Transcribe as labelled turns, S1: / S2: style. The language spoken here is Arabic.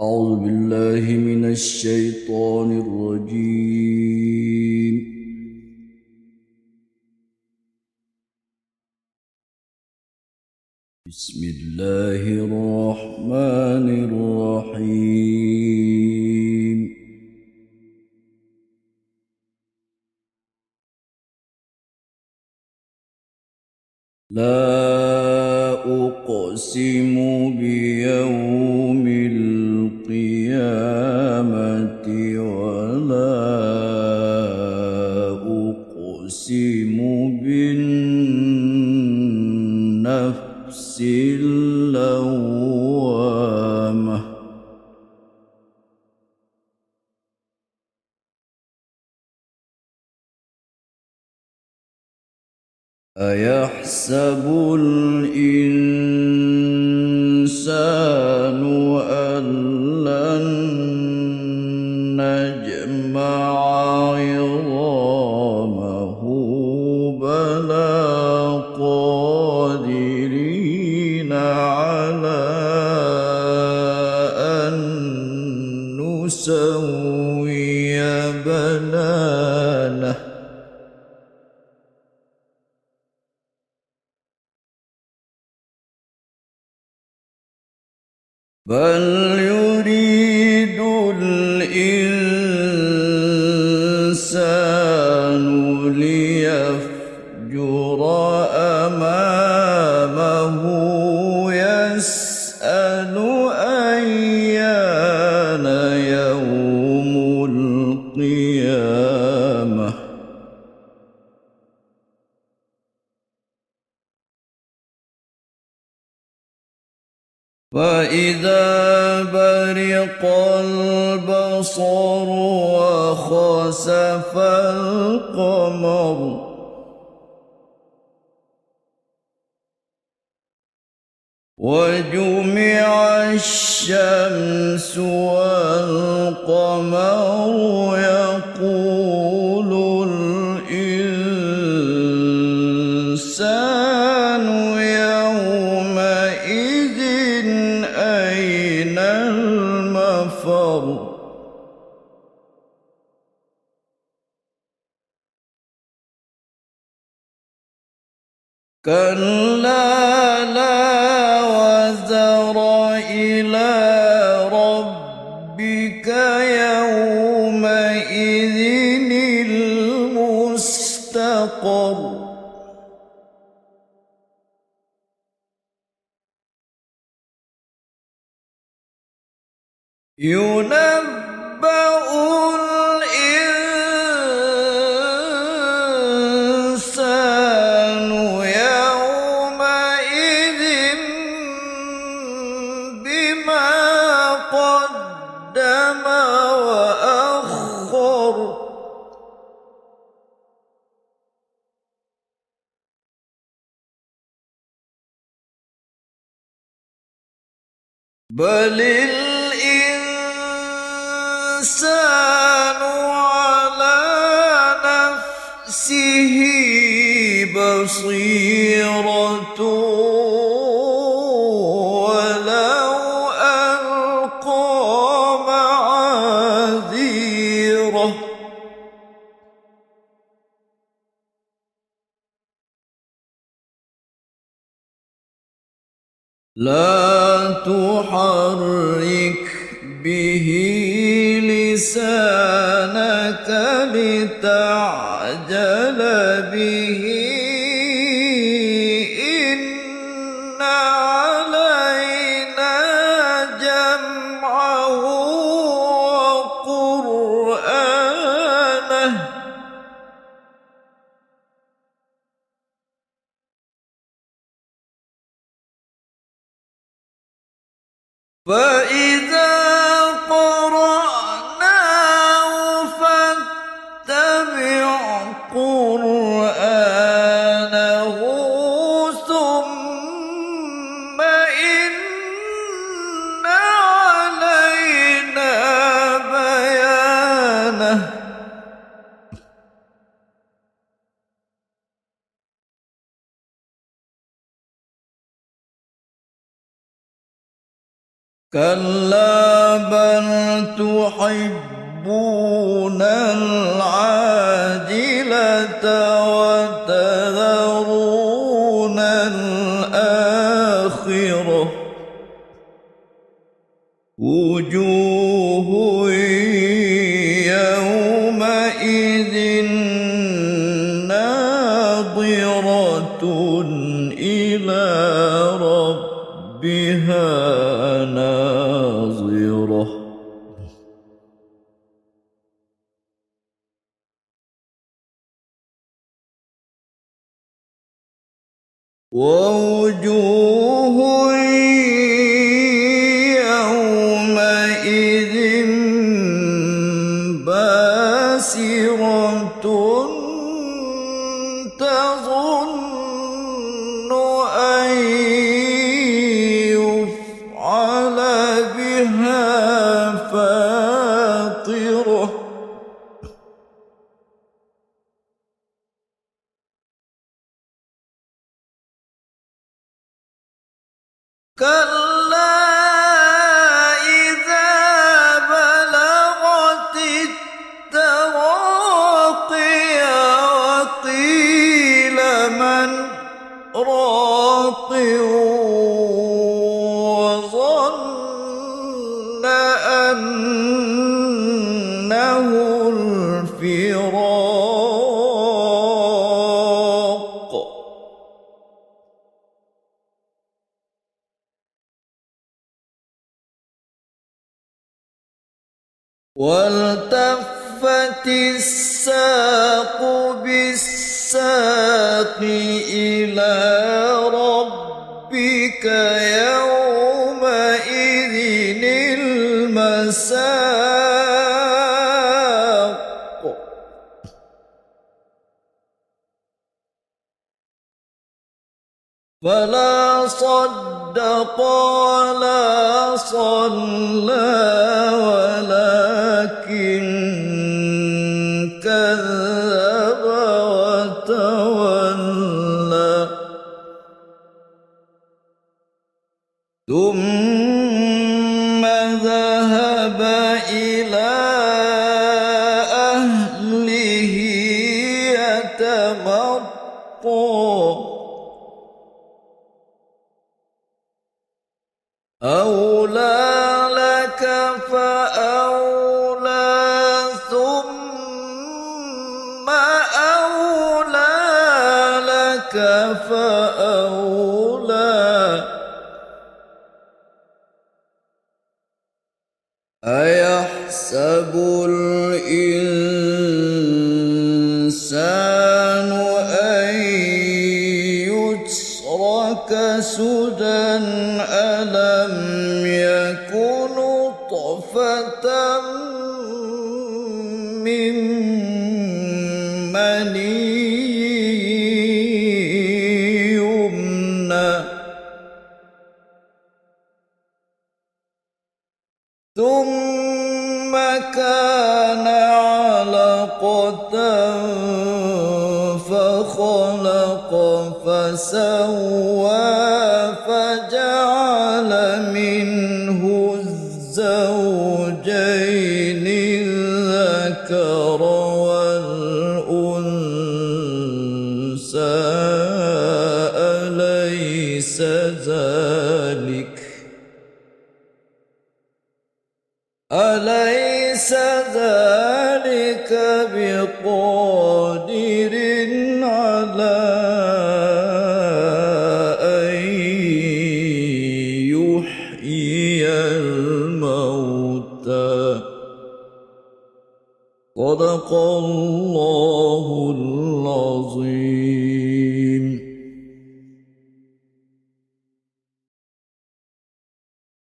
S1: أعوذ بالله من الشيطان الرجيم. بسم الله الرحمن الرحيم. لا أقسم بيوم أقسم بالنفس اللوامة. أيحسب الإنسان نسوي بنانه بل يريد فإذا برق البصر وخسف القمر وجمع الشمس والقمر يقول كلا لا وزر إلى ربك يومئذ المستقر. ينبأ قدم وأخر. بل الإنسان على نفسه بصيرة. لا تحرك به لسانك. فإذا كلا بل تحبون العاجلة وتذرون الآخرة. وجوه يومئذ ووجوه والتفت الساق بالساق إلى ربك يومئذ فلا صدق ولا صلى ولكن كذب وتولى. ثم أولى لك فأولى ثم أولى لك فأولى. أيحسب الإنسان أن يترك سدى من مني يمنى. ثم كان علقة فخلق فسوى. صدق الله.